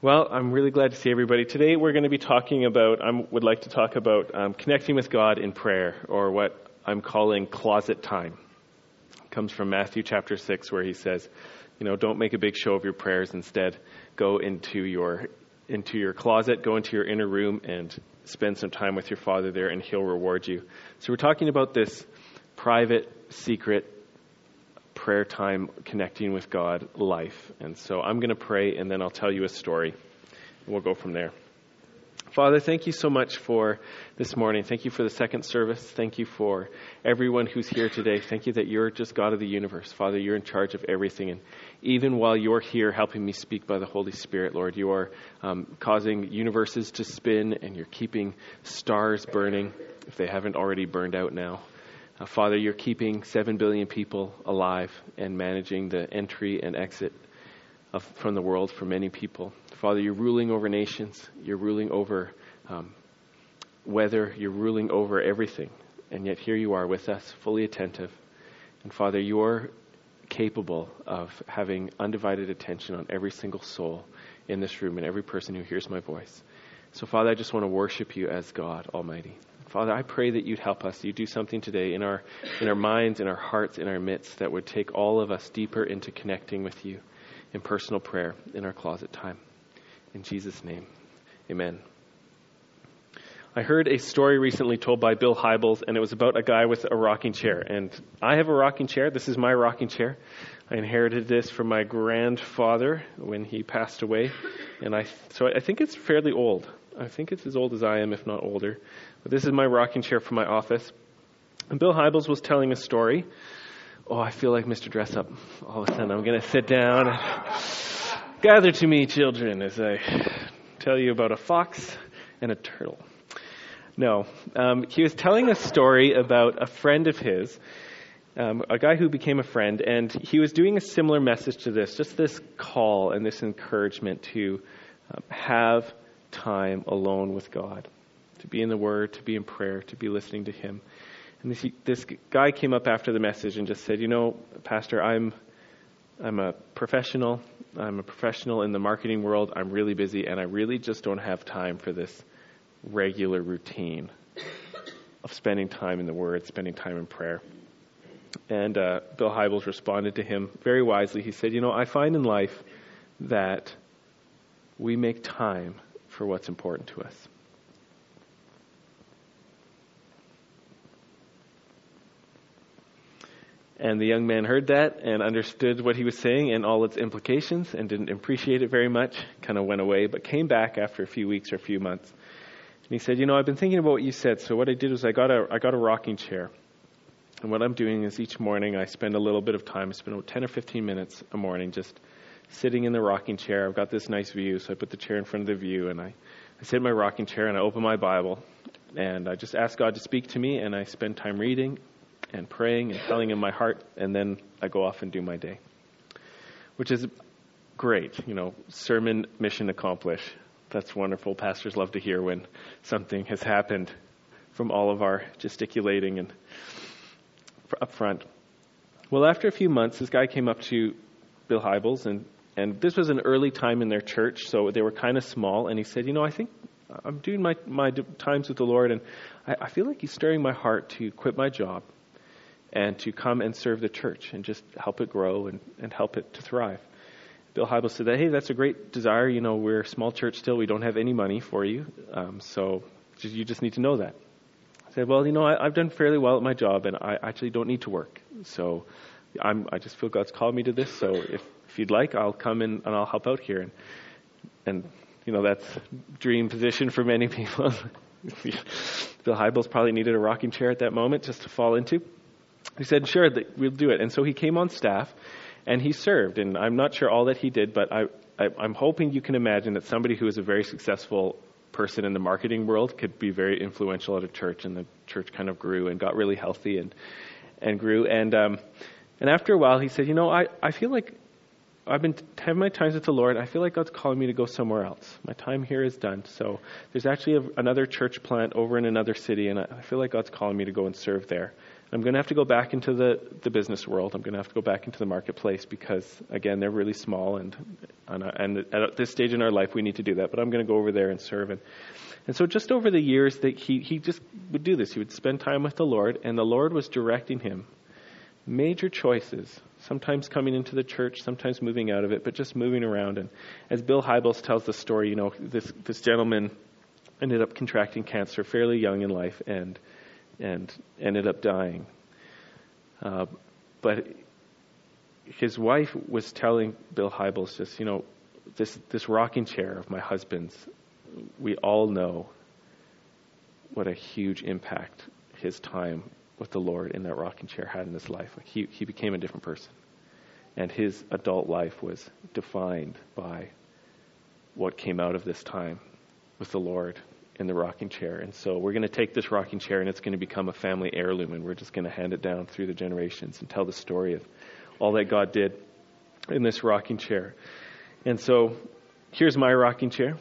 Well, I'm really glad to see everybody. Today we're going to be talking about, I would like to talk about um, connecting with God in prayer, or what I'm calling closet time. It comes from Matthew chapter 6, where he says, you know, don't make a big show of your prayers. Instead, go into your, into your closet, go into your inner room, and spend some time with your Father there, and He'll reward you. So we're talking about this private, secret, prayer time connecting with God life. And so I'm going to pray and then I'll tell you a story. And we'll go from there. Father, thank you so much for this morning. Thank you for the second service. Thank you for everyone who's here today. Thank you that you're just God of the universe. Father, you're in charge of everything. And even while you're here helping me speak by the Holy Spirit, Lord, you are um, causing universes to spin and you're keeping stars burning if they haven't already burned out now. Uh, Father, you're keeping 7 billion people alive and managing the entry and exit of, from the world for many people. Father, you're ruling over nations, you're ruling over um, weather, you're ruling over everything. And yet here you are with us, fully attentive. And Father, you're capable of having undivided attention on every single soul in this room and every person who hears my voice. So, Father, I just want to worship you as God Almighty. Father, I pray that you'd help us. You do something today in our in our minds, in our hearts, in our midst that would take all of us deeper into connecting with you in personal prayer in our closet time. In Jesus' name, Amen. I heard a story recently told by Bill Hybels, and it was about a guy with a rocking chair. And I have a rocking chair. This is my rocking chair. I inherited this from my grandfather when he passed away, and I so I think it's fairly old. I think it's as old as I am, if not older. But this is my rocking chair from my office. And Bill Hybels was telling a story. Oh, I feel like Mr. Dressup. All of a sudden, I'm going to sit down. And gather to me, children, as I tell you about a fox and a turtle. No, um, he was telling a story about a friend of his, um, a guy who became a friend, and he was doing a similar message to this, just this call and this encouragement to um, have time alone with God to be in the Word, to be in prayer, to be listening to Him. And this, this guy came up after the message and just said, You know, Pastor, I'm, I'm a professional. I'm a professional in the marketing world. I'm really busy, and I really just don't have time for this regular routine of spending time in the Word, spending time in prayer. And uh, Bill Hybels responded to him very wisely. He said, You know, I find in life that we make time for what's important to us. And the young man heard that and understood what he was saying and all its implications and didn't appreciate it very much, kind of went away, but came back after a few weeks or a few months. And he said, You know, I've been thinking about what you said, so what I did was I got a, I got a rocking chair. And what I'm doing is each morning I spend a little bit of time, I spend about 10 or 15 minutes a morning just sitting in the rocking chair. I've got this nice view, so I put the chair in front of the view and I, I sit in my rocking chair and I open my Bible and I just ask God to speak to me and I spend time reading and praying and telling him my heart, and then I go off and do my day. Which is great, you know, sermon mission accomplished. That's wonderful. Pastors love to hear when something has happened from all of our gesticulating and up front. Well, after a few months, this guy came up to Bill Hybels, and, and this was an early time in their church, so they were kind of small, and he said, You know, I think I'm doing my, my times with the Lord, and I, I feel like He's stirring my heart to quit my job and to come and serve the church and just help it grow and, and help it to thrive. Bill Hybels said that, hey, that's a great desire. You know, we're a small church still. We don't have any money for you. Um, so just, you just need to know that. I said, well, you know, I, I've done fairly well at my job and I actually don't need to work. So I'm, I just feel God's called me to this. So if, if you'd like, I'll come in and I'll help out here. And, and you know, that's dream position for many people. Bill Hybels probably needed a rocking chair at that moment just to fall into. He said, Sure, we'll do it. And so he came on staff and he served. And I'm not sure all that he did, but I, I, I'm hoping you can imagine that somebody who is a very successful person in the marketing world could be very influential at a church. And the church kind of grew and got really healthy and, and grew. And, um, and after a while, he said, You know, I, I feel like I've been having my times with the Lord. I feel like God's calling me to go somewhere else. My time here is done. So there's actually a, another church plant over in another city, and I, I feel like God's calling me to go and serve there I'm going to have to go back into the, the business world. I'm going to have to go back into the marketplace because, again, they're really small. And, and, uh, and at this stage in our life, we need to do that. But I'm going to go over there and serve. And, and so, just over the years, that he, he just would do this. He would spend time with the Lord, and the Lord was directing him. Major choices, sometimes coming into the church, sometimes moving out of it, but just moving around. And as Bill Hybels tells the story, you know, this, this gentleman ended up contracting cancer fairly young in life and and ended up dying. Uh, but his wife was telling Bill Hybels just, you know, this this rocking chair of my husband's, we all know what a huge impact his time with the Lord in that rocking chair had in his life. Like he he became a different person. And his adult life was defined by what came out of this time with the Lord in the rocking chair. And so we're going to take this rocking chair and it's going to become a family heirloom and we're just going to hand it down through the generations and tell the story of all that God did in this rocking chair. And so here's my rocking chair.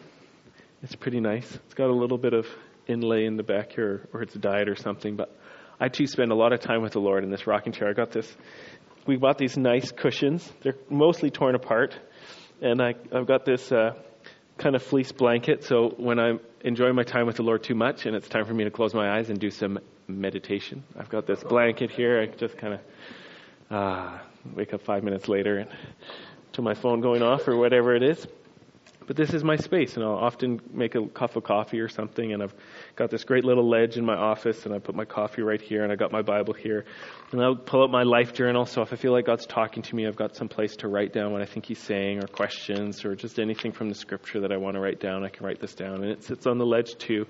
It's pretty nice. It's got a little bit of inlay in the back here or it's a dyed or something, but I too spend a lot of time with the Lord in this rocking chair. I got this we bought these nice cushions. They're mostly torn apart. And I, I've got this uh, kind of fleece blanket. So when I'm enjoying my time with the Lord too much and it's time for me to close my eyes and do some meditation, I've got this blanket here. I just kind of uh, wake up five minutes later and to my phone going off or whatever it is. But this is my space, and I'll often make a cup of coffee or something, and I've got this great little ledge in my office, and I put my coffee right here, and I got my Bible here, and I'll pull out my life journal. So if I feel like God's talking to me, I've got some place to write down what I think He's saying, or questions, or just anything from the Scripture that I want to write down. I can write this down, and it sits on the ledge too.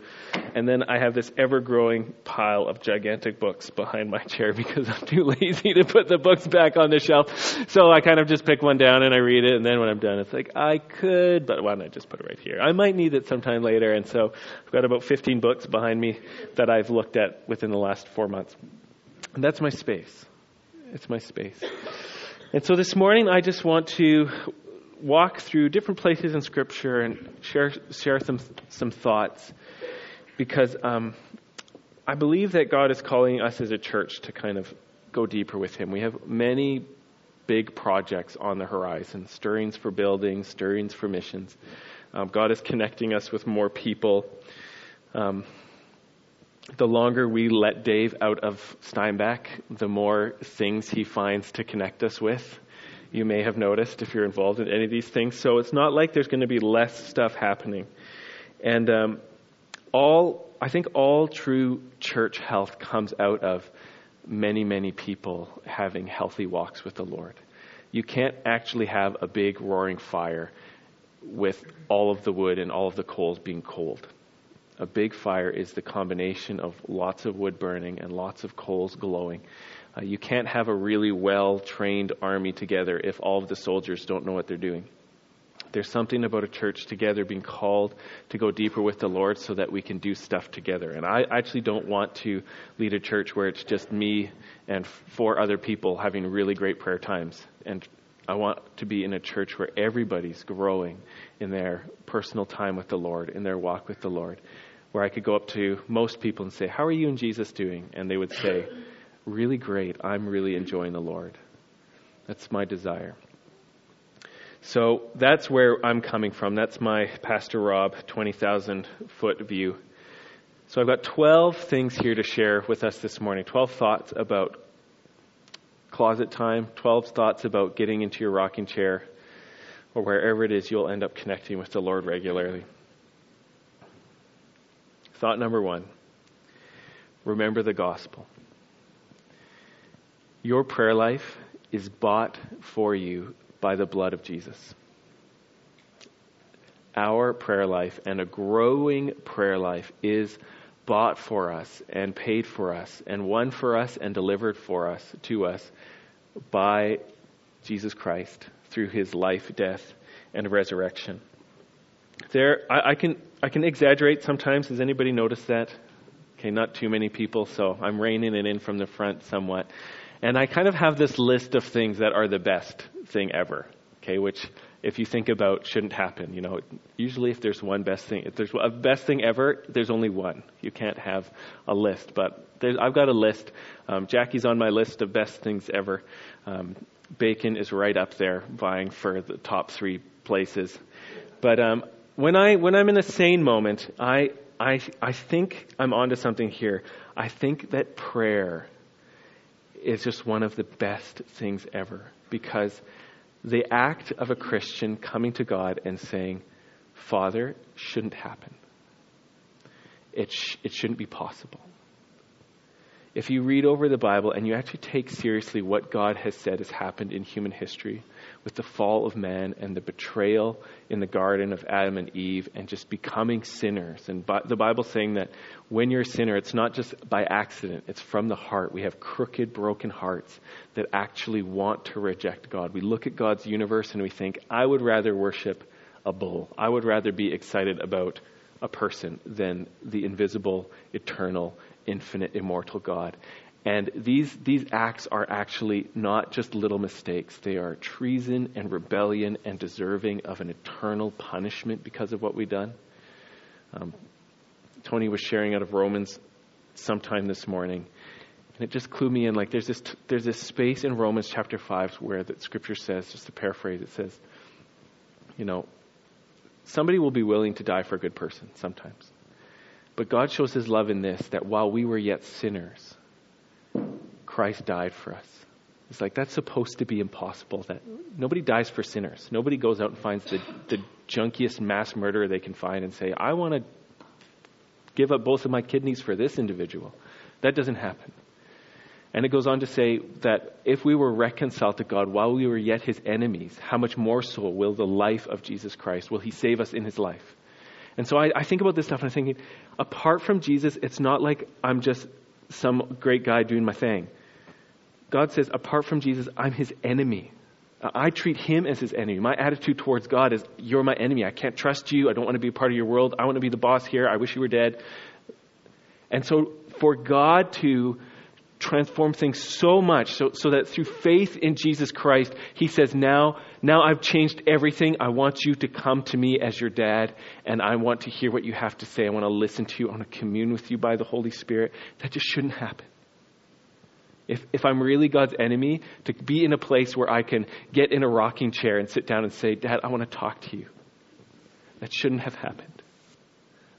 And then I have this ever-growing pile of gigantic books behind my chair because I'm too lazy to put the books back on the shelf. So I kind of just pick one down and I read it, and then when I'm done, it's like I could, but why don't I just put it right here? I might need it sometime later, and so I've got about 15 books behind me that I've looked at within the last four months. And that's my space. It's my space. And so this morning, I just want to walk through different places in Scripture and share share some some thoughts because um, I believe that God is calling us as a church to kind of go deeper with Him. We have many big projects on the horizon stirrings for buildings, stirrings for missions. Um, God is connecting us with more people. Um, the longer we let Dave out of Steinbach, the more things he finds to connect us with. You may have noticed if you're involved in any of these things. So it's not like there's going to be less stuff happening. And um, all, I think all true church health comes out of many, many people having healthy walks with the Lord. You can't actually have a big roaring fire with all of the wood and all of the coals being cold. A big fire is the combination of lots of wood burning and lots of coals glowing. Uh, you can't have a really well trained army together if all of the soldiers don't know what they're doing. There's something about a church together being called to go deeper with the Lord so that we can do stuff together. And I actually don't want to lead a church where it's just me and four other people having really great prayer times. And I want to be in a church where everybody's growing in their personal time with the Lord, in their walk with the Lord where I could go up to most people and say, How are you and Jesus doing? And they would say, Really great. I'm really enjoying the Lord. That's my desire. So that's where I'm coming from. That's my Pastor Rob 20,000 foot view. So I've got 12 things here to share with us this morning 12 thoughts about closet time, 12 thoughts about getting into your rocking chair, or wherever it is you'll end up connecting with the Lord regularly. Thought number one remember the gospel. Your prayer life is bought for you by the blood of Jesus. Our prayer life and a growing prayer life is bought for us and paid for us and won for us and delivered for us to us by Jesus Christ through his life, death, and resurrection. There, I, I, can I can exaggerate sometimes. Has anybody noticed that? Okay, not too many people, so I'm reining it in from the front somewhat. And I kind of have this list of things that are the best thing ever. Okay, which if you think about shouldn't happen, you know, usually if there's one best thing, if there's a best thing ever, there's only one. You can't have a list, but I've got a list. Um, Jackie's on my list of best things ever. Um, bacon is right up there, vying for the top three places. But um, when I when I'm in a sane moment, I I I think I'm onto something here. I think that prayer is just one of the best things ever because the act of a Christian coming to God and saying, Father, shouldn't happen. It, sh- it shouldn't be possible if you read over the Bible and you actually take seriously what God has said has happened in human history with the fall of man and the betrayal in the garden of Adam and Eve and just becoming sinners. And the Bible saying that when you're a sinner, it's not just by accident, it's from the heart. We have crooked, broken hearts that actually want to reject God. We look at God's universe and we think, I would rather worship a bull. I would rather be excited about a person than the invisible, eternal, infinite, immortal God. And these, these acts are actually not just little mistakes. They are treason and rebellion and deserving of an eternal punishment because of what we've done. Um, Tony was sharing out of Romans sometime this morning. And it just clued me in. Like there's this, there's this space in Romans chapter 5 where the scripture says, just to paraphrase, it says, you know, somebody will be willing to die for a good person sometimes. But God shows his love in this that while we were yet sinners, Christ died for us. It's like that's supposed to be impossible. That nobody dies for sinners. Nobody goes out and finds the, the junkiest mass murderer they can find and say, I want to give up both of my kidneys for this individual. That doesn't happen. And it goes on to say that if we were reconciled to God while we were yet his enemies, how much more so will the life of Jesus Christ, will he save us in his life? And so I, I think about this stuff and I'm thinking, apart from Jesus, it's not like I'm just some great guy doing my thing. God says, apart from Jesus, I'm his enemy. Uh, I treat him as his enemy. My attitude towards God is, you're my enemy. I can't trust you. I don't want to be a part of your world. I want to be the boss here. I wish you were dead. And so for God to transform things so much so, so that through faith in Jesus Christ, he says, now, now I've changed everything. I want you to come to me as your dad, and I want to hear what you have to say. I want to listen to you. I want to commune with you by the Holy Spirit. That just shouldn't happen. If, if I'm really God's enemy, to be in a place where I can get in a rocking chair and sit down and say, Dad, I want to talk to you. That shouldn't have happened.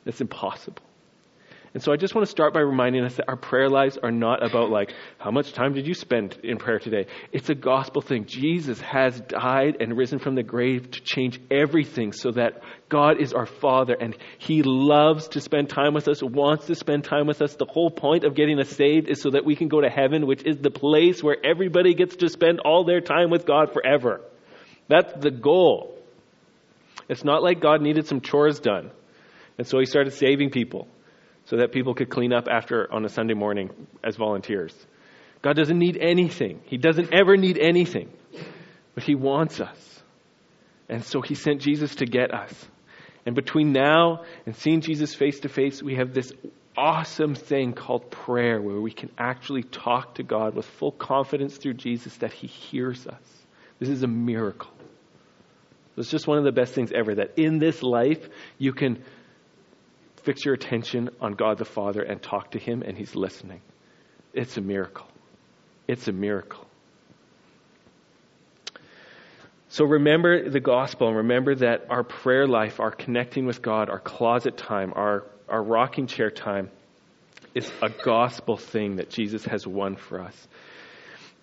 That's impossible. And so I just want to start by reminding us that our prayer lives are not about like, how much time did you spend in prayer today? It's a gospel thing. Jesus has died and risen from the grave to change everything so that God is our Father and He loves to spend time with us, wants to spend time with us. The whole point of getting us saved is so that we can go to heaven, which is the place where everybody gets to spend all their time with God forever. That's the goal. It's not like God needed some chores done. And so He started saving people so that people could clean up after on a Sunday morning as volunteers. God doesn't need anything. He doesn't ever need anything. But He wants us. And so He sent Jesus to get us. And between now and seeing Jesus face to face, we have this awesome thing called prayer where we can actually talk to God with full confidence through Jesus that He hears us. This is a miracle. It's just one of the best things ever that in this life you can fix your attention on God the Father and talk to Him, and He's listening. It's a miracle. It's a miracle. So remember the gospel and remember that our prayer life, our connecting with God, our closet time, our, our rocking chair time is a gospel thing that Jesus has won for us.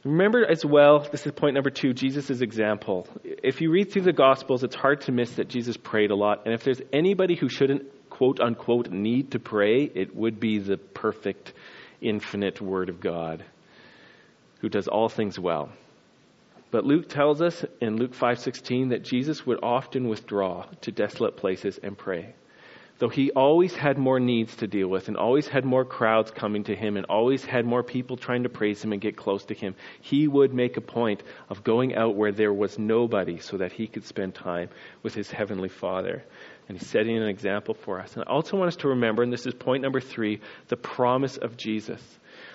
Remember as well, this is point number two, Jesus' example. If you read through the Gospels, it's hard to miss that Jesus prayed a lot. And if there's anybody who shouldn't quote unquote need to pray, it would be the perfect, infinite Word of God who does all things well. But Luke tells us in Luke 5:16 that Jesus would often withdraw to desolate places and pray. Though he always had more needs to deal with and always had more crowds coming to him and always had more people trying to praise him and get close to him, he would make a point of going out where there was nobody so that he could spend time with his heavenly Father and he's setting an example for us. And I also want us to remember, and this is point number three, the promise of Jesus.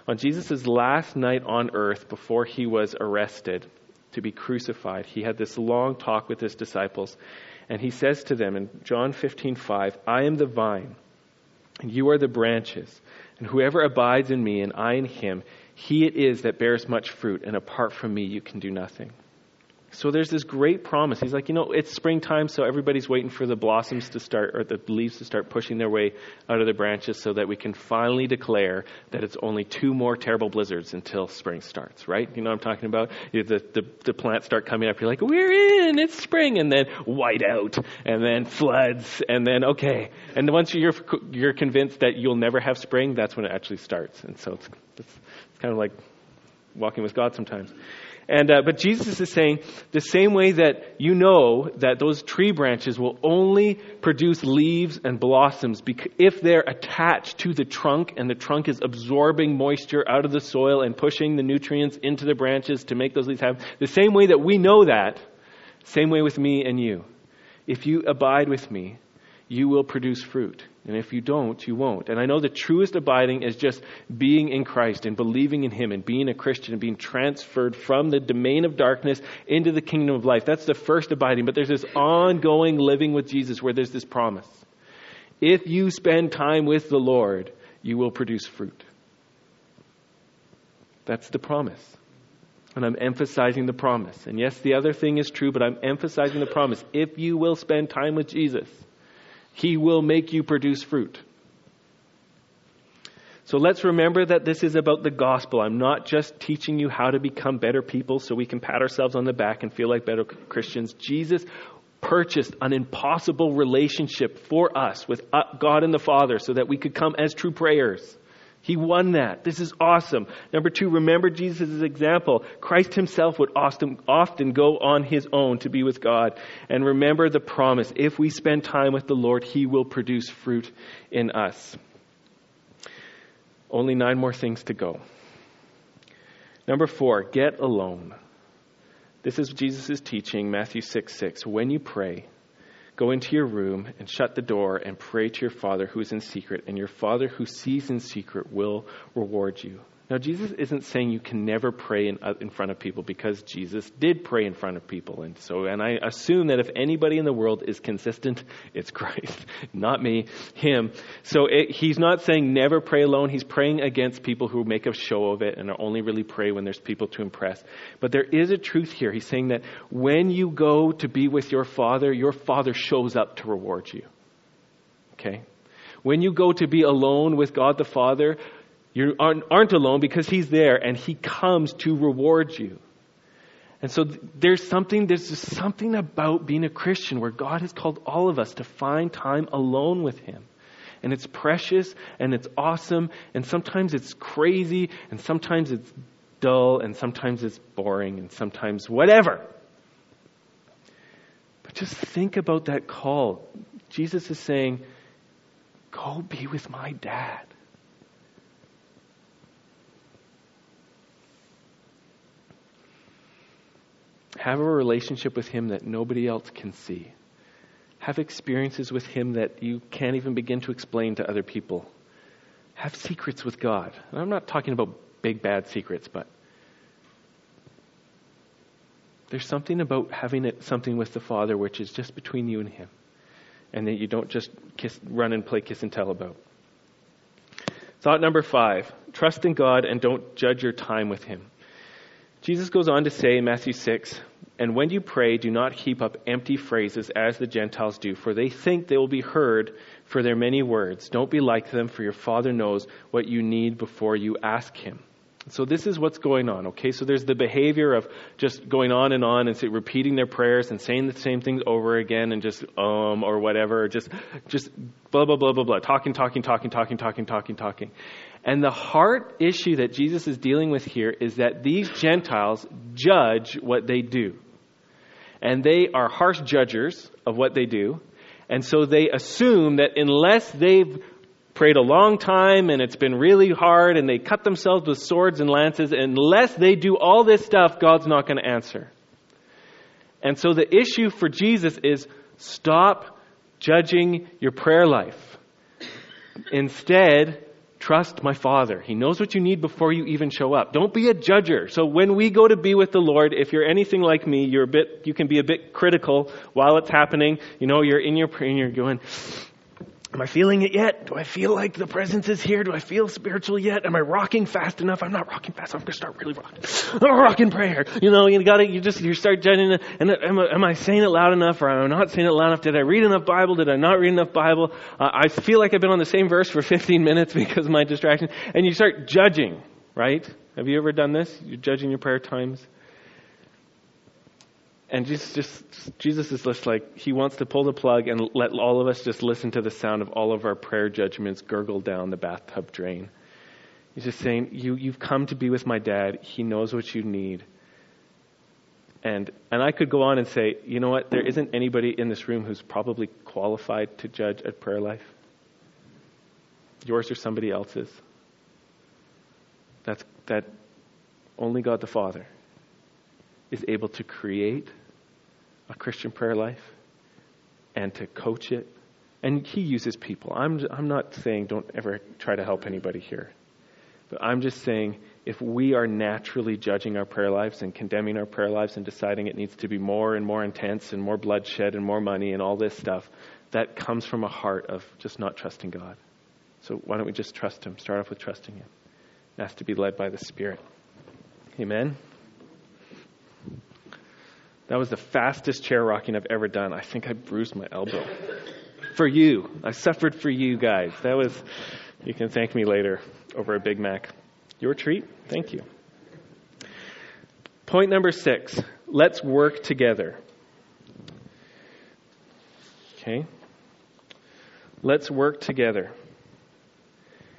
On Jesus' last night on earth before he was arrested, to be crucified, he had this long talk with his disciples. And he says to them in John 15:5, "I am the vine, and you are the branches. And whoever abides in me and I in him, he it is that bears much fruit, and apart from me you can do nothing." So there's this great promise. He's like, you know, it's springtime, so everybody's waiting for the blossoms to start, or the leaves to start pushing their way out of the branches so that we can finally declare that it's only two more terrible blizzards until spring starts, right? You know what I'm talking about? The, the, the plants start coming up. You're like, we're in, it's spring, and then white out, and then floods, and then, okay. And once you're, you're convinced that you'll never have spring, that's when it actually starts. And so it's, it's, it's kind of like walking with God sometimes. And, uh, but Jesus is saying the same way that you know that those tree branches will only produce leaves and blossoms if they're attached to the trunk and the trunk is absorbing moisture out of the soil and pushing the nutrients into the branches to make those leaves have. The same way that we know that, same way with me and you. If you abide with me, you will produce fruit. And if you don't, you won't. And I know the truest abiding is just being in Christ and believing in Him and being a Christian and being transferred from the domain of darkness into the kingdom of life. That's the first abiding. But there's this ongoing living with Jesus where there's this promise. If you spend time with the Lord, you will produce fruit. That's the promise. And I'm emphasizing the promise. And yes, the other thing is true, but I'm emphasizing the promise. If you will spend time with Jesus, he will make you produce fruit. So let's remember that this is about the gospel. I'm not just teaching you how to become better people so we can pat ourselves on the back and feel like better Christians. Jesus purchased an impossible relationship for us with uh, God and the Father so that we could come as true prayers. He won that. This is awesome. Number two, remember Jesus' example. Christ himself would often, often go on his own to be with God. And remember the promise. If we spend time with the Lord, he will produce fruit in us. Only nine more things to go. Number four, get alone. This is Jesus' teaching, Matthew 6 6. When you pray, Go into your room and shut the door and pray to your Father who is in secret, and your Father who sees in secret will reward you. Now, Jesus isn't saying you can never pray in, uh, in front of people because Jesus did pray in front of people. And so, and I assume that if anybody in the world is consistent, it's Christ, not me, him. So it, he's not saying never pray alone. He's praying against people who make a show of it and only really pray when there's people to impress. But there is a truth here. He's saying that when you go to be with your Father, your Father shows up to reward you. Okay? When you go to be alone with God the Father, you aren't alone because He's there and He comes to reward you. And so there's something, there's just something about being a Christian where God has called all of us to find time alone with Him. And it's precious and it's awesome and sometimes it's crazy and sometimes it's dull and sometimes it's boring and sometimes whatever. But just think about that call. Jesus is saying, Go be with my dad. Have a relationship with Him that nobody else can see. Have experiences with Him that you can't even begin to explain to other people. Have secrets with God. And I'm not talking about big, bad secrets, but there's something about having it, something with the Father which is just between you and Him. And that you don't just kiss, run and play kiss and tell about. Thought number five trust in God and don't judge your time with Him. Jesus goes on to say in Matthew 6 And when you pray, do not heap up empty phrases as the Gentiles do, for they think they will be heard for their many words. Don't be like them, for your Father knows what you need before you ask Him. So this is what's going on, okay? So there's the behavior of just going on and on and say, repeating their prayers and saying the same things over again and just um or whatever, just just blah blah blah blah blah, talking, talking, talking, talking, talking, talking, talking. And the heart issue that Jesus is dealing with here is that these Gentiles judge what they do. And they are harsh judgers of what they do. And so they assume that unless they've prayed a long time and it's been really hard and they cut themselves with swords and lances, unless they do all this stuff, God's not going to answer. And so the issue for Jesus is stop judging your prayer life. Instead, Trust my Father. He knows what you need before you even show up. Don't be a judger. So when we go to be with the Lord, if you're anything like me, you're a bit, you can be a bit critical while it's happening. You know, you're in your prayer and you're going, Am I feeling it yet? Do I feel like the presence is here? Do I feel spiritual yet? Am I rocking fast enough? I'm not rocking fast. I'm going to start really rocking. I'm rocking prayer. You know, you got to, you just, you start judging. And am I, am I, saying it loud enough or am I not saying it loud enough? Did I read enough Bible? Did I not read enough Bible? Uh, I feel like I've been on the same verse for 15 minutes because of my distraction. And you start judging, right? Have you ever done this? You're judging your prayer times? And Jesus just Jesus is just like he wants to pull the plug and let all of us just listen to the sound of all of our prayer judgments gurgle down the bathtub drain. He's just saying, you, You've come to be with my dad. He knows what you need. And, and I could go on and say, you know what? There isn't anybody in this room who's probably qualified to judge at prayer life. Yours or somebody else's. That's, that only God the Father is able to create a Christian prayer life and to coach it. And he uses people. I'm, I'm not saying don't ever try to help anybody here. But I'm just saying if we are naturally judging our prayer lives and condemning our prayer lives and deciding it needs to be more and more intense and more bloodshed and more money and all this stuff, that comes from a heart of just not trusting God. So why don't we just trust Him? Start off with trusting Him. Has to be led by the Spirit. Amen. That was the fastest chair rocking I've ever done. I think I bruised my elbow. For you. I suffered for you guys. That was, you can thank me later over a Big Mac. Your treat? Thank you. Point number six let's work together. Okay? Let's work together.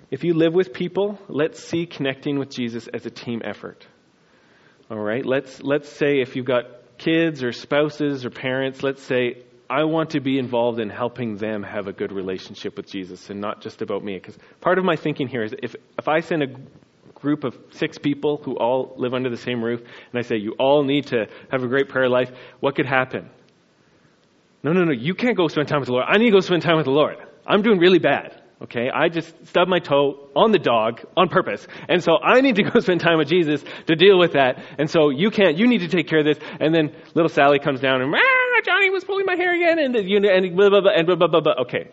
If you live with people, let's see connecting with Jesus as a team effort. All right? Let's, let's say if you've got kids or spouses or parents, let's say, I want to be involved in helping them have a good relationship with Jesus and not just about me. Because part of my thinking here is if, if I send a group of six people who all live under the same roof and I say, you all need to have a great prayer life, what could happen? No, no, no, you can't go spend time with the Lord. I need to go spend time with the Lord. I'm doing really bad. Okay, I just stubbed my toe on the dog on purpose. And so I need to go spend time with Jesus to deal with that. And so you can't, you need to take care of this. And then little Sally comes down and, ah, Johnny was pulling my hair again. And, you know, and blah, blah, blah, and blah, blah, blah, blah. Okay.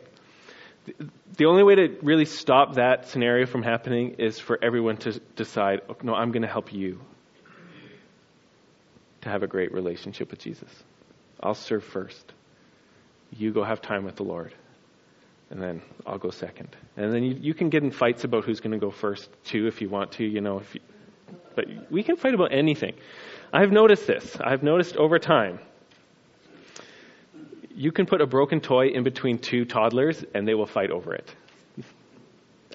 The only way to really stop that scenario from happening is for everyone to decide, oh, no, I'm going to help you to have a great relationship with Jesus. I'll serve first. You go have time with the Lord and then I'll go second. And then you, you can get in fights about who's going to go first too, if you want to. You know, if you, but we can fight about anything. I've noticed this. I've noticed over time. You can put a broken toy in between two toddlers, and they will fight over it.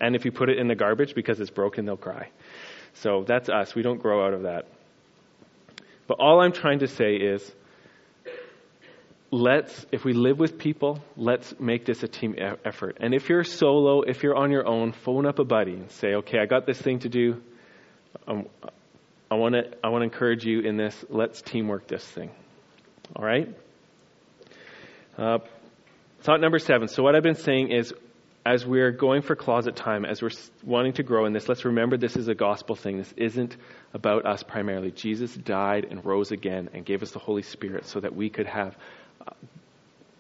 And if you put it in the garbage because it's broken, they'll cry. So that's us. We don't grow out of that. But all I'm trying to say is let's, if we live with people, let's make this a team effort. And if you're solo, if you're on your own, phone up a buddy and say, okay, I got this thing to do. Um, I want to I want to encourage you in this. Let's teamwork this thing. All right. Uh, thought number seven. So what I've been saying is, as we're going for closet time, as we're wanting to grow in this, let's remember this is a gospel thing. This isn't about us primarily. Jesus died and rose again and gave us the Holy Spirit so that we could have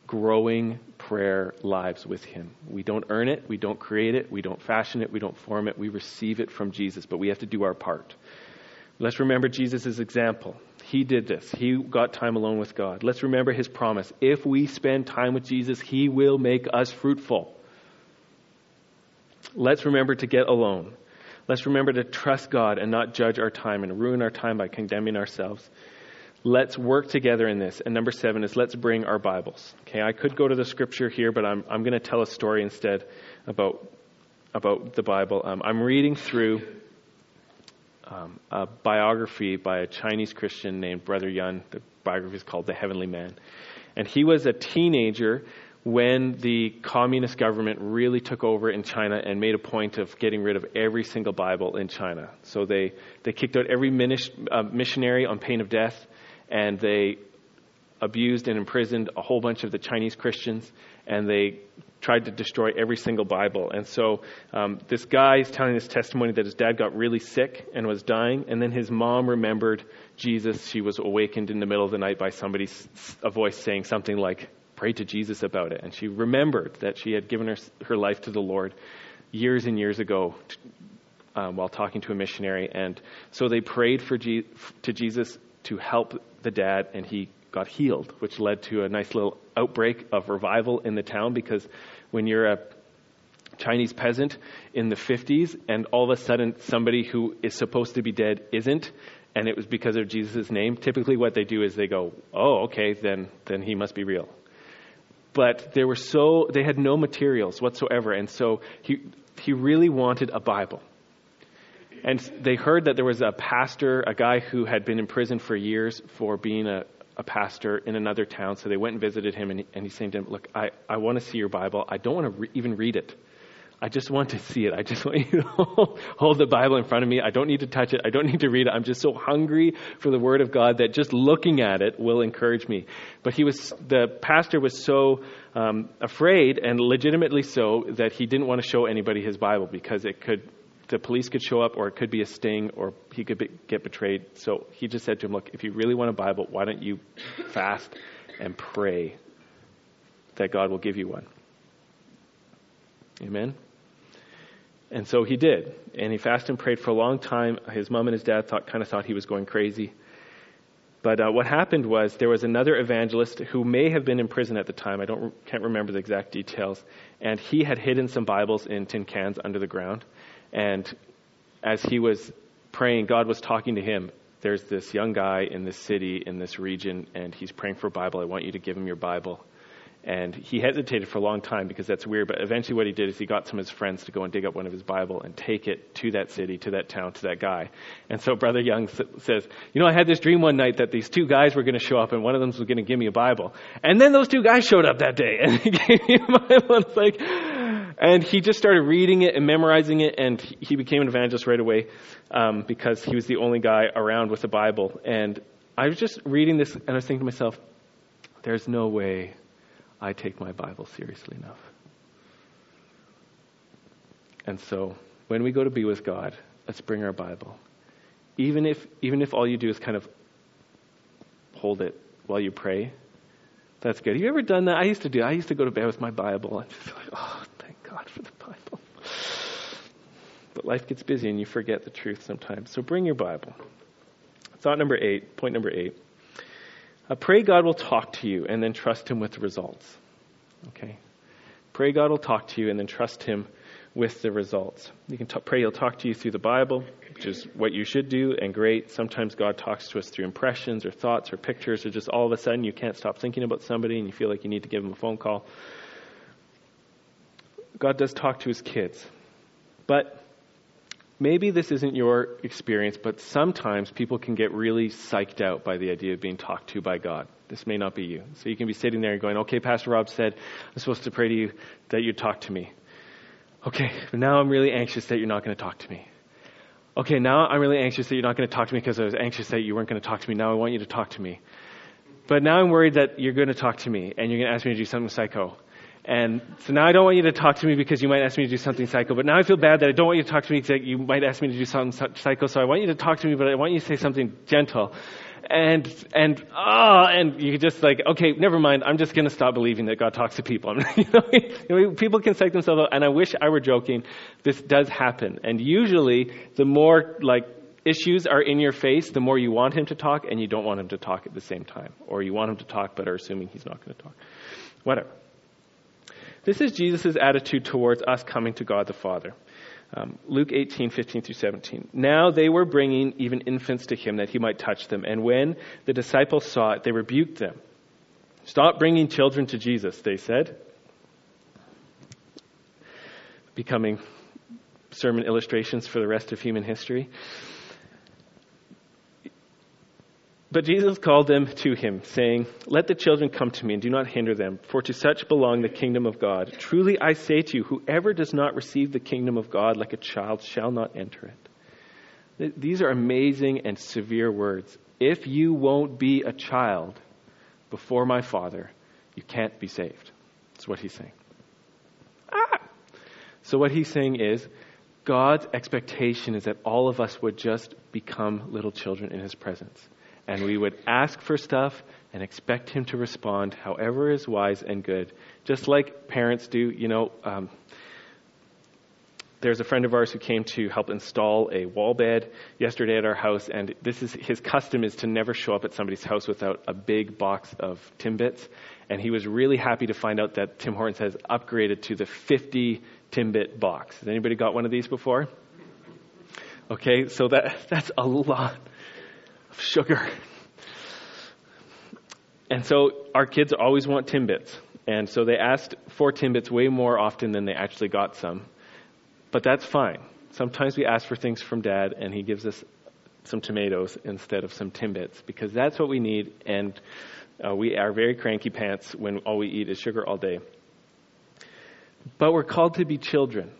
growing prayer lives with Him. We don't earn it, we don't create it, we don't fashion it, we don't form it. We receive it from Jesus, but we have to do our part. Let's remember Jesus' example. He did this. He got time alone with God. Let's remember his promise. If we spend time with Jesus, he will make us fruitful. Let's remember to get alone. Let's remember to trust God and not judge our time and ruin our time by condemning ourselves. Let's work together in this. And number seven is let's bring our Bibles. Okay, I could go to the scripture here, but I'm, I'm going to tell a story instead about, about the Bible. Um, I'm reading through um, a biography by a Chinese Christian named Brother Yun. The biography is called The Heavenly Man. And he was a teenager when the communist government really took over in China and made a point of getting rid of every single Bible in China. So they, they kicked out every uh, missionary on pain of death and they abused and imprisoned a whole bunch of the Chinese Christians, and they tried to destroy every single Bible. And so um, this guy is telling this testimony that his dad got really sick and was dying, and then his mom remembered Jesus. She was awakened in the middle of the night by somebody, a voice saying something like, "Pray to Jesus about it." And she remembered that she had given her her life to the Lord years and years ago. Um, while talking to a missionary, and so they prayed for Je- to Jesus to help the dad, and he got healed, which led to a nice little outbreak of revival in the town because when you're a Chinese peasant in the 50s and all of a sudden somebody who is supposed to be dead isn't, and it was because of Jesus' name, typically what they do is they go, oh, okay, then, then he must be real. But they were so, they had no materials whatsoever, and so he, he really wanted a Bible. And they heard that there was a pastor, a guy who had been in prison for years for being a, a pastor in another town. So they went and visited him, and, he, and he's saying to him, Look, I, I want to see your Bible. I don't want to re- even read it. I just want to see it. I just want you to hold the Bible in front of me. I don't need to touch it. I don't need to read it. I'm just so hungry for the Word of God that just looking at it will encourage me. But he was, the pastor was so um, afraid, and legitimately so, that he didn't want to show anybody his Bible because it could the police could show up, or it could be a sting, or he could be, get betrayed. So he just said to him, Look, if you really want a Bible, why don't you fast and pray that God will give you one? Amen? And so he did. And he fasted and prayed for a long time. His mom and his dad thought, kind of thought he was going crazy. But uh, what happened was there was another evangelist who may have been in prison at the time. I don't can't remember the exact details. And he had hidden some Bibles in tin cans under the ground. And as he was praying, God was talking to him. There's this young guy in this city, in this region, and he's praying for a Bible. I want you to give him your Bible. And he hesitated for a long time because that's weird. But eventually, what he did is he got some of his friends to go and dig up one of his Bible and take it to that city, to that town, to that guy. And so Brother Yun says, "You know, I had this dream one night that these two guys were going to show up, and one of them was going to give me a Bible. And then those two guys showed up that day, and he gave me a Bible. And it's like, and he just started reading it and memorizing it, and he became an evangelist right away um, because he was the only guy around with a Bible. And I was just reading this, and I was thinking to myself, "There's no way." I take my Bible seriously enough. And so, when we go to be with God, let's bring our Bible. Even if, even if all you do is kind of hold it while you pray, that's good. Have you ever done that? I used to do. I used to go to bed with my Bible and just like, oh, thank God for the Bible. But life gets busy and you forget the truth sometimes. So bring your Bible. Thought number eight, point number eight. Uh, pray God will talk to you and then trust Him with the results. Okay? Pray God will talk to you and then trust Him with the results. You can t- pray He'll talk to you through the Bible, which is what you should do, and great. Sometimes God talks to us through impressions or thoughts or pictures, or just all of a sudden you can't stop thinking about somebody and you feel like you need to give them a phone call. God does talk to His kids. But maybe this isn't your experience, but sometimes people can get really psyched out by the idea of being talked to by God. This may not be you. So you can be sitting there and going, okay, Pastor Rob said I'm supposed to pray to you that you talk to me. Okay, now I'm really anxious that you're not going to talk to me. Okay, now I'm really anxious that you're not going to talk to me because I was anxious that you weren't going to talk to me. Now I want you to talk to me. But now I'm worried that you're going to talk to me and you're going to ask me to do something psycho. And so now I don't want you to talk to me because you might ask me to do something psycho. But now I feel bad that I don't want you to talk to me because you might ask me to do something psycho. So I want you to talk to me, but I want you to say something gentle. And and oh, and you just like okay, never mind. I'm just going to stop believing that God talks to people. you know, people can psych themselves out, and I wish I were joking. This does happen, and usually the more like issues are in your face, the more you want Him to talk, and you don't want Him to talk at the same time, or you want Him to talk but are assuming He's not going to talk. Whatever. This is Jesus' attitude towards us coming to God the Father. Um, Luke 18, 15 through 17. Now they were bringing even infants to him that he might touch them. And when the disciples saw it, they rebuked them. Stop bringing children to Jesus, they said. Becoming sermon illustrations for the rest of human history. But Jesus called them to him, saying, Let the children come to me, and do not hinder them, for to such belong the kingdom of God. Truly I say to you, whoever does not receive the kingdom of God like a child shall not enter it. These are amazing and severe words. If you won't be a child, before my Father, you can't be saved. That's what he's saying. Ah! So, what he's saying is, God's expectation is that all of us would just become little children in his presence. And we would ask for stuff and expect him to respond however is wise and good. Just like parents do, you know. Um, there's a friend of ours who came to help install a wall bed yesterday at our house, and this is his custom is to never show up at somebody's house without a big box of Timbits. And he was really happy to find out that Tim Hortons has upgraded to the 50 Timbit box. Has anybody got one of these before? Okay, so that that's a lot of sugar. And so our kids always want Timbits. And so they asked for Timbits way more often than they actually got some. But that's fine. Sometimes we ask for things from dad and he gives us some tomatoes instead of some Timbits because that's what we need. And uh, we are very cranky pants when all we eat is sugar all day. But we're called to be children.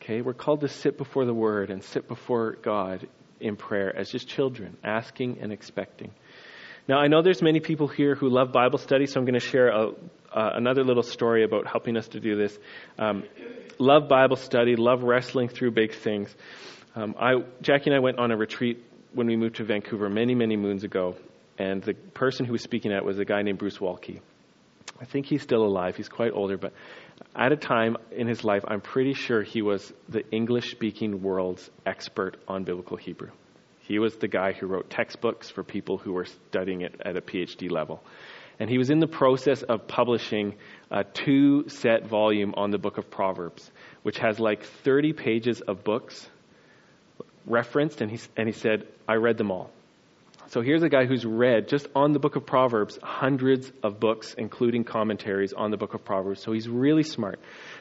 Okay? We're called to sit before the Word and sit before God in prayer as just children, asking and expecting. Now, I know there's many people here who love Bible study, so I'm going to share a, uh, another little story about helping us to do this. Um, love Bible study, love wrestling through big things. Um, I, Jackie and I went on a retreat when we moved to Vancouver many, many moons ago, and the person who was speaking at was a guy named Bruce Waltke. I think he's still alive. He's quite older, but at a time in his life, I'm pretty sure he was the English speaking world's expert on biblical Hebrew. He was the guy who wrote textbooks for people who were studying it at a PhD level. And he was in the process of publishing a two set volume on the book of Proverbs, which has like 30 pages of books referenced. And he, and he said, I read them all. So here's a guy who's read, just on the book of Proverbs, hundreds of books, including commentaries on the book of Proverbs. So he's really smart.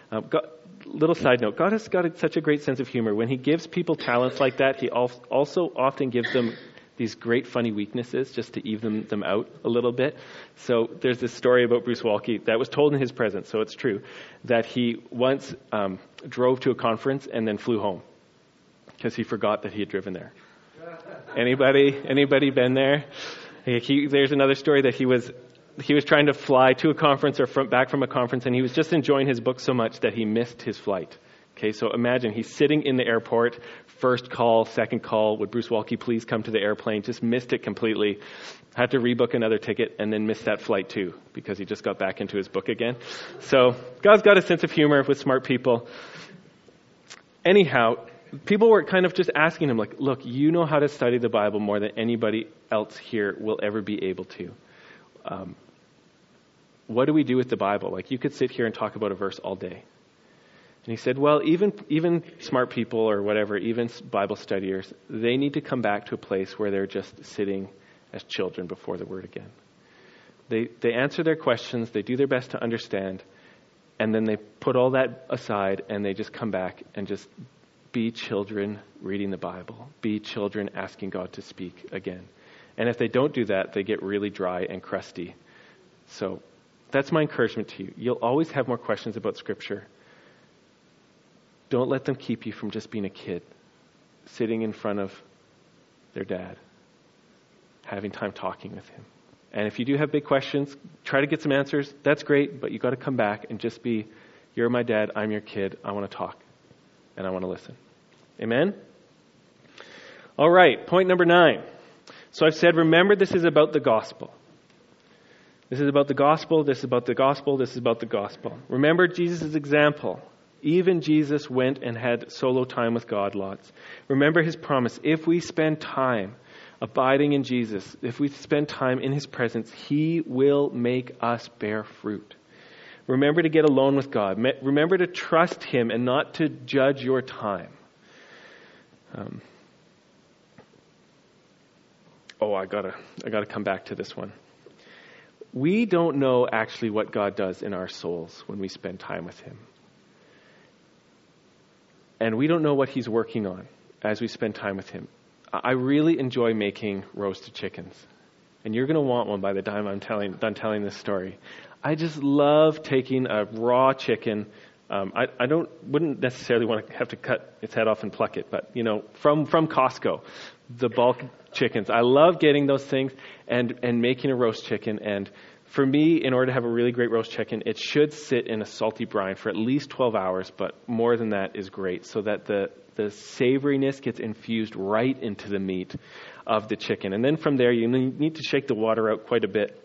Uh, God, little side note God has got such a great sense of humor. When he gives people talents like that, he also often gives them these great funny weaknesses just to even them them out a little bit. So there's this story about Bruce Waltke that was told in his presence, so it's true, that he once um, drove to a conference and then flew home because he forgot that he had driven there. Anybody? Anybody been there? He, there's another story that he was he was trying to fly to a conference or from, back from a conference, and he was just enjoying his book so much that he missed his flight. Okay, so imagine he's sitting in the airport, first call, second call, would Bruce Waltke please come to the airplane? Just missed it completely. Had to rebook another ticket and then missed that flight too because he just got back into his book again. So God's got a sense of humor with smart people. Anyhow, people were kind of just asking him, like, look, you know how to study the Bible more than anybody else here will ever be able to. Um, what do we do with the Bible? Like, you could sit here and talk about a verse all day. And he said, well, even, even smart people or whatever, even Bible studiers, they need to come back to a place where they're just sitting as children before the Word again. They, they answer their questions, they do their best to understand, and then they put all that aside and they just come back and just be children reading the Bible, be children asking God to speak again. And if they don't do that, they get really dry and crusty. So that's my encouragement to you. You'll always have more questions about Scripture. Don't let them keep you from just being a kid, sitting in front of their dad, having time talking with him. And if you do have big questions, try to get some answers. That's great, but you've got to come back and just be, you're my dad, I'm your kid, I want to talk, and I want to listen. Amen? All right, point number nine. So I've said, remember, this is about the gospel. This is about the gospel, this is about the gospel, this is about the gospel. Remember Jesus' example. Even Jesus went and had solo time with God lots. Remember his promise. If we spend time abiding in Jesus, if we spend time in his presence, he will make us bear fruit. Remember to get alone with God. Remember to trust him and not to judge your time. Um, oh, I gotta, I gotta come back to this one. We don't know actually what God does in our souls when we spend time with him. And we don't know what he's working on as we spend time with him. I really enjoy making roasted chickens. And you're going to want one by the time I'm telling, done telling this story. I just love taking a raw chicken. Um, I, I don't wouldn't necessarily want to have to cut its head off and pluck it, but you know, from from Costco, the bulk chickens. I love getting those things and and making a roast chicken and for me, in order to have a really great roast chicken, it should sit in a salty brine for at least 12 hours, but more than that is great so that the, the savoriness gets infused right into the meat of the chicken. And then from there, you need to shake the water out quite a bit.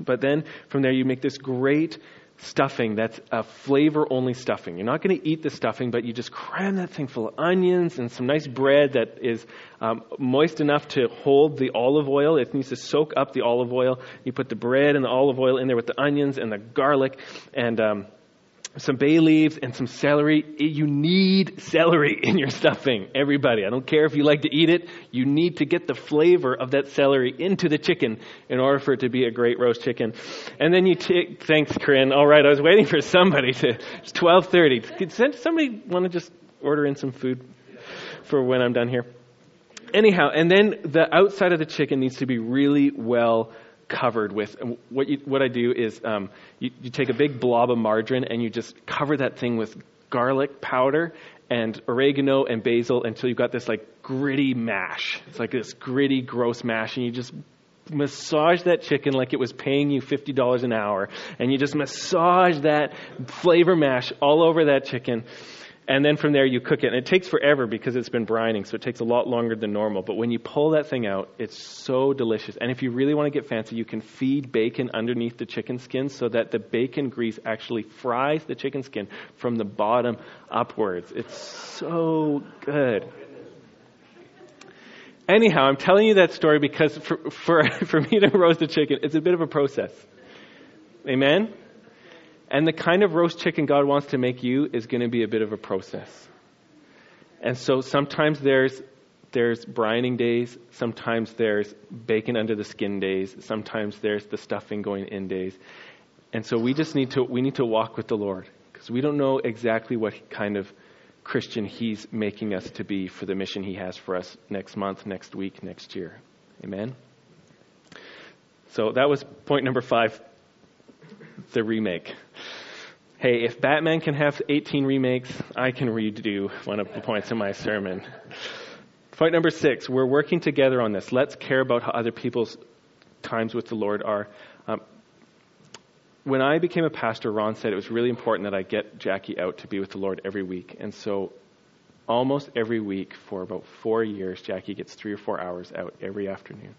But then from there, you make this great stuffing that's a flavor only stuffing. You're not going to eat the stuffing, but you just cram that thing full of onions and some nice bread that is um, moist enough to hold the olive oil. It needs to soak up the olive oil. You put the bread and the olive oil in there with the onions and the garlic and um, some bay leaves and some celery. You need celery in your stuffing, everybody. I don't care if you like to eat it. You need to get the flavor of that celery into the chicken in order for it to be a great roast chicken. And then you take, thanks, Corinne. All right, I was waiting for somebody to, it's 1230. Could somebody want to just order in some food for when I'm done here? Anyhow, and then the outside of the chicken needs to be really well covered with. What, you, what I do is um, you, you take a big blob of margarine and you just cover that thing with garlic powder and oregano and basil until you've got this like gritty mash. It's like this gritty, gross mash, and you just massage that chicken like it was paying you $50 an hour. And you just massage that flavor mash all over that chicken. And then from there you cook it. And it takes forever because it's been brining, so it takes a lot longer than normal. But when you pull that thing out, it's so delicious. And if you really want to get fancy, you can feed bacon underneath the chicken skin so that the bacon grease actually fries the chicken skin from the bottom upwards. It's so good. Anyhow, I'm telling you that story because for, for, for me to roast a chicken, it's a bit of a process. Amen? And the kind of roast chicken God wants to make you is going to be a bit of a process. And so sometimes there's there's brining days, sometimes there's bacon under the skin days, sometimes there's the stuffing going in days. And so we just need to we need to walk with the Lord because we don't know exactly what kind of Christian he's making us to be for the mission he has for us next month, next week, next year. Amen. So that was point number 5 the remake. Hey, if Batman can have 18 remakes, I can redo one of the points in my sermon. Point number six, we're working together on this. Let's care about how other people's times with the Lord are. Um, when I became a pastor, Ron said it was really important that I get Jackie out to be with the Lord every week. And so almost every week for about four years, Jackie gets three or four hours out every afternoon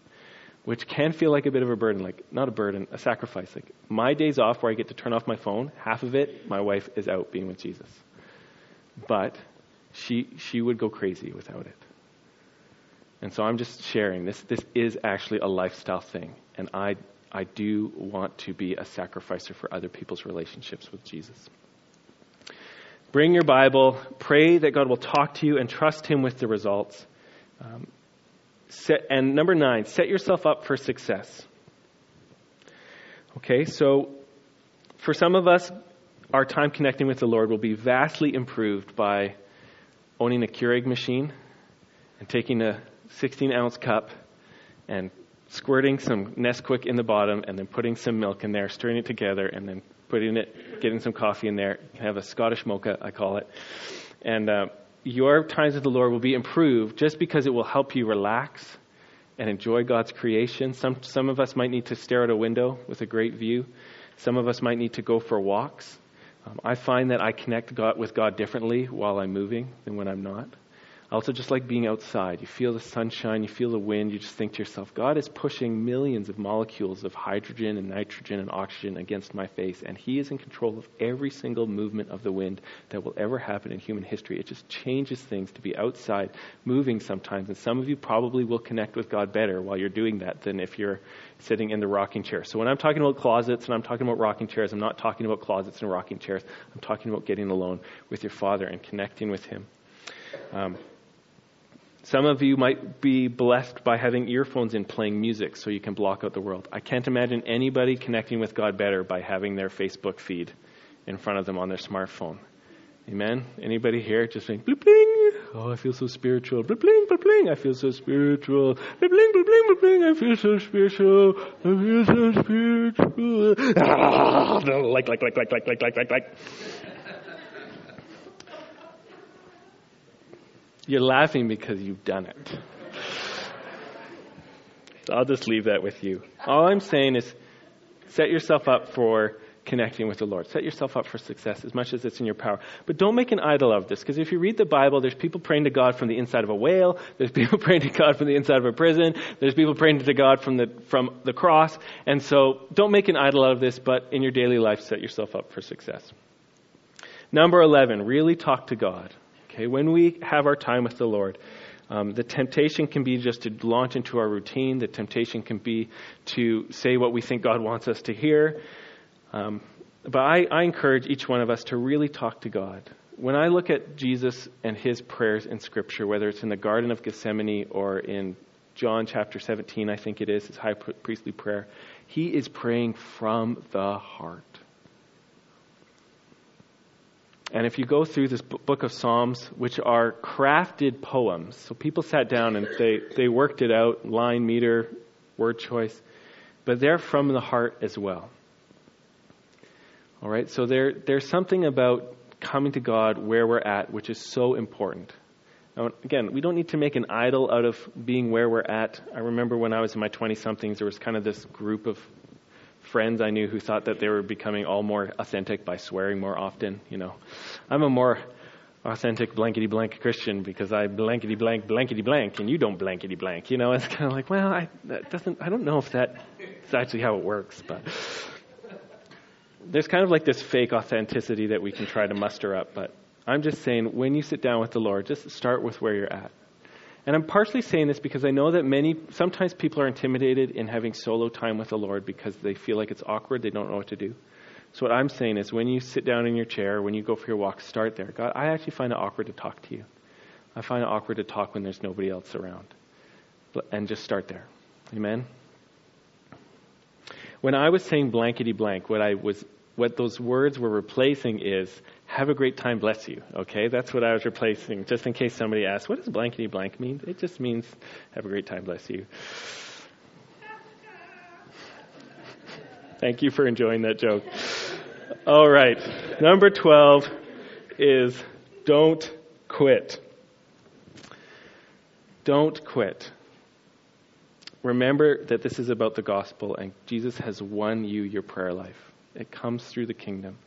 which can feel like a bit of a burden, like not a burden, a sacrifice. Like my days off where I get to turn off my phone, half of it, my wife is out being with Jesus. But she she would go crazy without it. And so I'm just sharing this this is actually a lifestyle thing. And I I do want to be a sacrificer for other people's relationships with Jesus. Bring your Bible, pray that God will talk to you and trust Him with the results. Um, Set, and number nine, set yourself up for success. Okay, so for some of us, our time connecting with the Lord will be vastly improved by owning a Keurig machine and taking a 16 ounce cup and squirting some Nesquik in the bottom and then putting some milk in there, stirring it together, and then putting it, getting some coffee in there. You have a Scottish mocha, I call it. And uh, your times with the Lord will be improved just because it will help you relax and enjoy God's creation. Some, some of us might need to stare at a window with a great view. Some of us might need to go for walks. Um, I find that I connect God, with God differently while I'm moving than when I'm not. Also just like being outside. You feel the sunshine, you feel the wind, you just think to yourself, God is pushing millions of molecules of hydrogen and nitrogen and oxygen against my face, and He is in control of every single movement of the wind that will ever happen in human history. It just changes things to be outside, moving sometimes, and some of you probably will connect with God better while you're doing that than if you're sitting in the rocking chair. So when I'm talking about closets and I'm talking about rocking chairs, I'm not talking about closets and rocking chairs. I'm talking about getting alone with your Father and connecting with Him. Um, some of you might be blessed by having earphones in playing music so you can block out the world. I can't imagine anybody connecting with God better by having their Facebook feed in front of them on their smartphone. Amen? Anybody here just saying, bloop bling, oh, I feel so spiritual. Bloop bling, bloop bling, I feel so spiritual. Bloop bling, bloop bling, bling, I feel so spiritual. I feel so spiritual. Like, like, like, like, like, like, like, like, like. You're laughing because you've done it. I'll just leave that with you. All I'm saying is Set yourself up for connecting with the Lord. Set yourself up for success as much as it's in your power. But don't make an idol of this, because if you read the Bible, there's people praying to God from the inside of a whale, there's people praying to God from the inside of a prison, there's people praying to God from the, from the cross. And so don't make an idol out of this, but in your daily life, set yourself up for success. Number 11, really talk to God. Okay, when we have our time with the Lord, um, the temptation can be just to launch into our routine. The temptation can be to say what we think God wants us to hear. Um, but I, I encourage each one of us to really talk to God. When I look at Jesus and his prayers in Scripture, whether it's in the Garden of Gethsemane or in John chapter 17, I think it is, his high priestly prayer, he is praying from the heart. And if you go through this book of Psalms, which are crafted poems, so people sat down and they, they worked it out, line, meter, word choice, but they're from the heart as well. All right, so there, there's something about coming to God where we're at, which is so important. Now, again, we don't need to make an idol out of being where we're at. I remember when I was in my 20 somethings, there was kind of this group of friends I knew who thought that they were becoming all more authentic by swearing more often. You know, I'm a more authentic blankety blank Christian because I blankety blank blankety blank and you don't blankety blank. You know, it's kind of like, well, I that doesn't. I don't know if that is actually how it works, but there's kind of like this fake authenticity that we can try to muster up, but I'm just saying when you sit down with the Lord, just start with where you're at. And I'm partially saying this because I know that many, sometimes people are intimidated in having solo time with the Lord because they feel like it's awkward, they don't know what to do. So what I'm saying is when you sit down in your chair, when you go for your walk, start there. God, I actually find it awkward to talk to you. I find it awkward to talk when there's nobody else around. And just start there. Amen? When I was saying blankety blank, what I was what those words were replacing is have a great time, bless you. Okay, that's what I was replacing, just in case somebody asks, what does blankety blank mean? It just means have a great time, bless you. Thank you for enjoying that joke. All right, number 12 is don't quit. Don't quit. Remember that this is about the gospel and Jesus has won you your prayer life. It comes through the kingdom.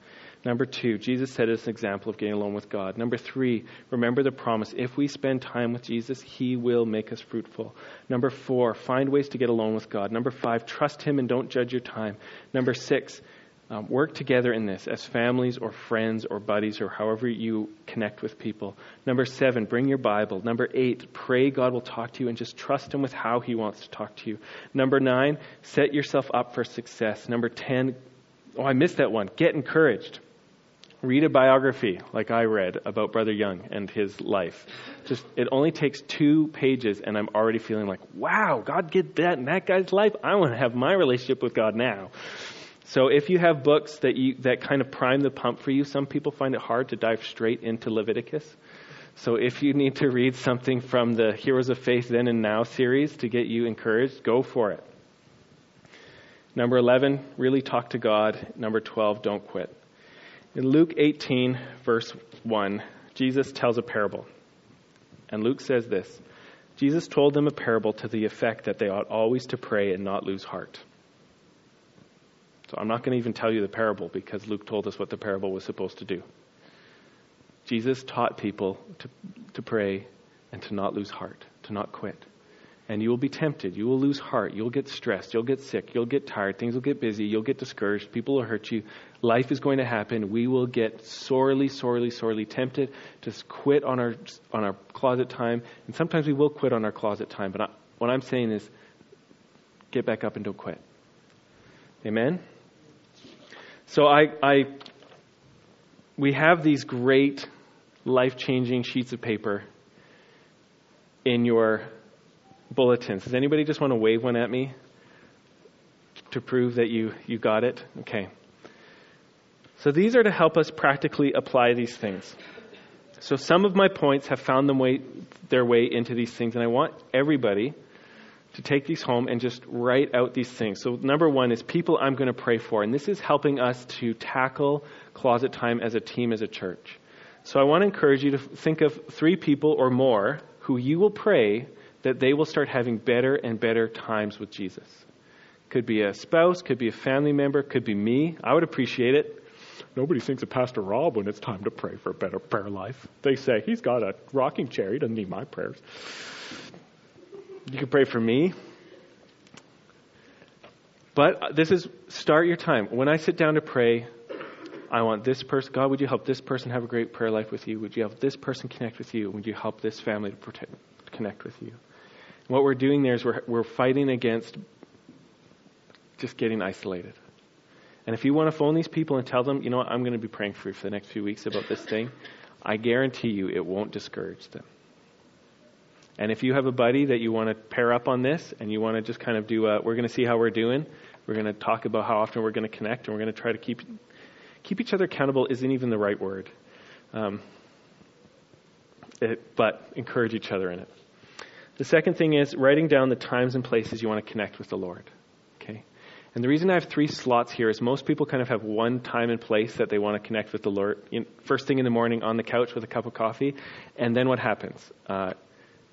Number two, Jesus set us an example of getting alone with God. Number three, remember the promise. If we spend time with Jesus, He will make us fruitful. Number four, find ways to get alone with God. Number five, trust Him and don't judge your time. Number six, um, work together in this as families or friends or buddies or however you connect with people. Number seven, bring your Bible. Number eight, pray God will talk to you and just trust Him with how He wants to talk to you. Number nine, set yourself up for success. Number ten, Oh, I missed that one. Get encouraged. Read a biography like I read about Brother Yun and his life. Just it only takes two pages and I'm already feeling like, wow, God did that in that guy's life. I want to have my relationship with God now. So if you have books that you that kind of prime the pump for you, some people find it hard to dive straight into Leviticus. So if you need to read something from the Heroes of Faith Then and Now series to get you encouraged, go for it. Number 11, really talk to God. Number 12, don't quit. In Luke 18, verse 1, Jesus tells a parable. And Luke says this Jesus told them a parable to the effect that they ought always to pray and not lose heart. So I'm not going to even tell you the parable because Luke told us what the parable was supposed to do. Jesus taught people to, to pray and to not lose heart, to not quit and you will be tempted. You will lose heart. You'll get stressed. You'll get sick. You'll get tired. Things will get busy. You'll get discouraged. People will hurt you. Life is going to happen. We will get sorely, sorely, sorely tempted to quit on our on our closet time, and sometimes we will quit on our closet time. But I, what I'm saying is, get back up and don't quit. Amen. So I, I we have these great life-changing sheets of paper in your bulletins. Does anybody just want to wave one at me to prove that you, you got it? Okay. So these are to help us practically apply these things. So some of my points have found them way, their way into these things, and I want everybody to take these home and just write out these things. So number one is people I'm going to pray for, and this is helping us to tackle closet time as a team, as a church. So I want to encourage you to think of three people or more who you will pray that they will start having better and better times with Jesus. Could be a spouse, could be a family member, could be me. I would appreciate it. Nobody thinks of Pastor Rob when it's time to pray for a better prayer life. They say, he's got a rocking chair. He doesn't need my prayers. You can pray for me. But this is start your time. When I sit down to pray, I want this person, God, would you help this person have a great prayer life with you? Would you help this person connect with you? Would you help this family to protect, connect with you? What we're doing there is we're, we're fighting against just getting isolated. And if you want to phone these people and tell them, you know what, I'm going to be praying for you for the next few weeks about this thing, I guarantee you it won't discourage them. And if you have a buddy that you want to pair up on this and you want to just kind of do a, we're going to see how we're doing, we're going to talk about how often we're going to connect, and we're going to try to keep keep each other accountable isn't even the right word. Um, it, but encourage each other in it. The second thing is writing down the times and places you want to connect with the Lord. Okay? And the reason I have three slots here is most people kind of have one time and place that they want to connect with the Lord. First thing in the morning on the couch with a cup of coffee, and then what happens? Uh,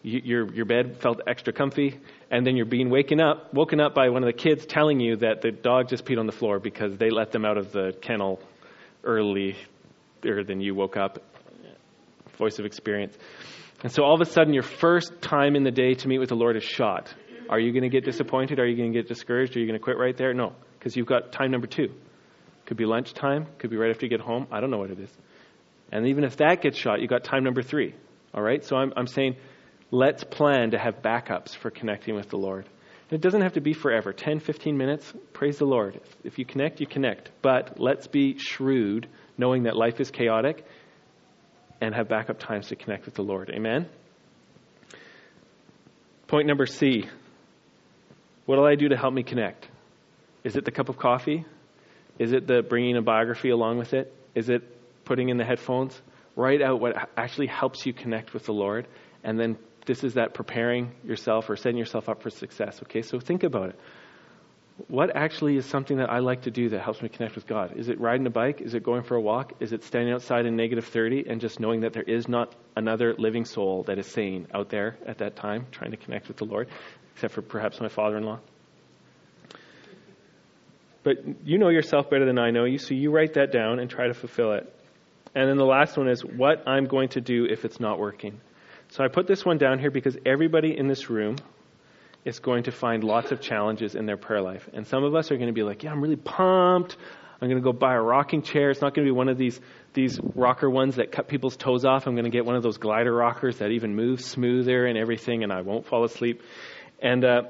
you, your your bed felt extra comfy, and then you're being waken up, woken up by one of the kids telling you that the dog just peed on the floor because they let them out of the kennel earlier than you woke up. Voice of experience. And so all of a sudden, your first time in the day to meet with the Lord is shot. Are you going to get disappointed? Are you going to get discouraged? Are you going to quit right there? No, because you've got time number two. Could be lunchtime. Could be right after you get home. I don't know what it is. And even if that gets shot, you've got time number three. All right? So I'm, I'm saying let's plan to have backups for connecting with the Lord. It doesn't have to be forever 10, 15 minutes. Praise the Lord. If you connect, you connect. But let's be shrewd, knowing that life is chaotic, and have backup times to connect with the Lord. Amen? Point number C What will I do to help me connect? Is it the cup of coffee? Is it the bringing a biography along with it? Is it putting in the headphones? Write out what actually helps you connect with the Lord, and then this is that preparing yourself or setting yourself up for success. Okay, so think about it. What actually is something that I like to do that helps me connect with God? Is it riding a bike? Is it going for a walk? Is it standing outside in negative 30 and just knowing that there is not another living soul that is sane out there at that time trying to connect with the Lord, except for perhaps my father in law? But you know yourself better than I know you, so you write that down and try to fulfill it. And then the last one is what I'm going to do if it's not working. So I put this one down here because everybody in this room is going to find lots of challenges in their prayer life. And some of us are going to be like, yeah, I'm really pumped. I'm going to go buy a rocking chair. It's not going to be one of these these rocker ones that cut people's toes off. I'm going to get one of those glider rockers that even moves smoother and everything, and I won't fall asleep. And uh,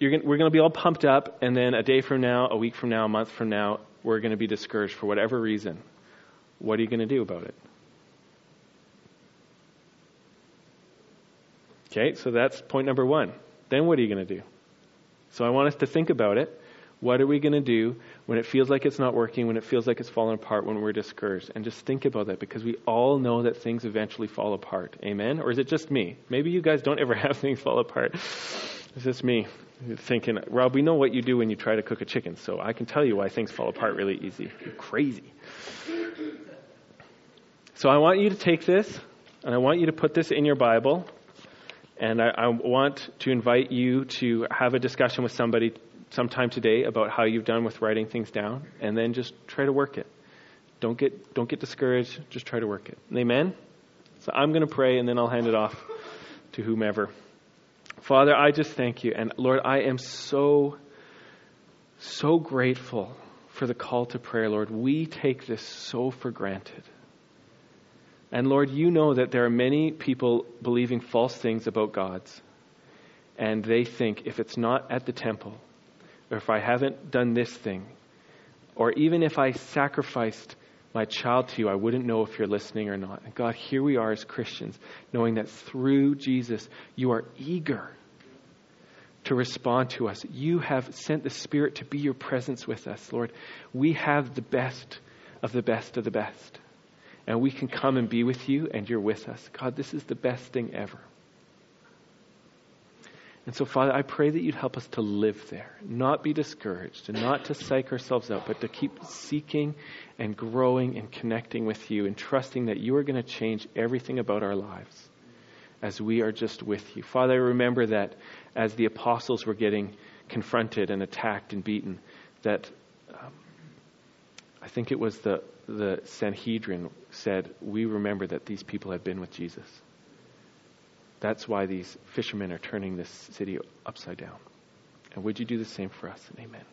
going we're going to be all pumped up, and then a day from now, a week from now, a month from now, we're going to be discouraged for whatever reason. What are you going to do about it? Okay, so that's point number one. Then what are you going to do? So I want us to think about it. What are we going to do when it feels like it's not working, when it feels like it's falling apart, when we're discouraged? And just think about that because we all know that things eventually fall apart. Amen? Or is it just me? Maybe you guys don't ever have things fall apart. It's just me thinking, Rob, we know what you do when you try to cook a chicken, so I can tell you why things fall apart really easy. You're crazy. So I want you to take this, and I want you to put this in your Bible. And I, I, want to invite you to have a discussion with somebody sometime today about how you've done with writing things down, and then just try to work it. Don't get don't get discouraged. Just try to work it. Amen. So I'm going to pray, and then I'll hand it off to whomever. Father, I just thank you, and Lord, I am so so grateful for the call to prayer, Lord. We take this so for granted. And Lord, you know that there are many people believing false things about God's. And they think if it's not at the temple, or if I haven't done this thing, or even if I sacrificed my child to you, I wouldn't know if you're listening or not. And God, here we are as Christians, knowing that through Jesus, you are eager to respond to us. You have sent the Spirit to be your presence with us, Lord. We have the best of the best of the best and we can come and be with you, and you're with us. God, this is the best thing ever. And so, Father, I pray that you'd help us to live there, not be discouraged, and not to psych ourselves out, but to keep seeking and growing and connecting with you and trusting that you are going to change everything about our lives as we are just with you. Father, I remember that as the apostles were getting confronted and attacked and beaten, that I think it was the, the Sanhedrin said, We remember that these people had been with Jesus. That's why these fishermen are turning this city upside down. And would you do the same for us? Amen.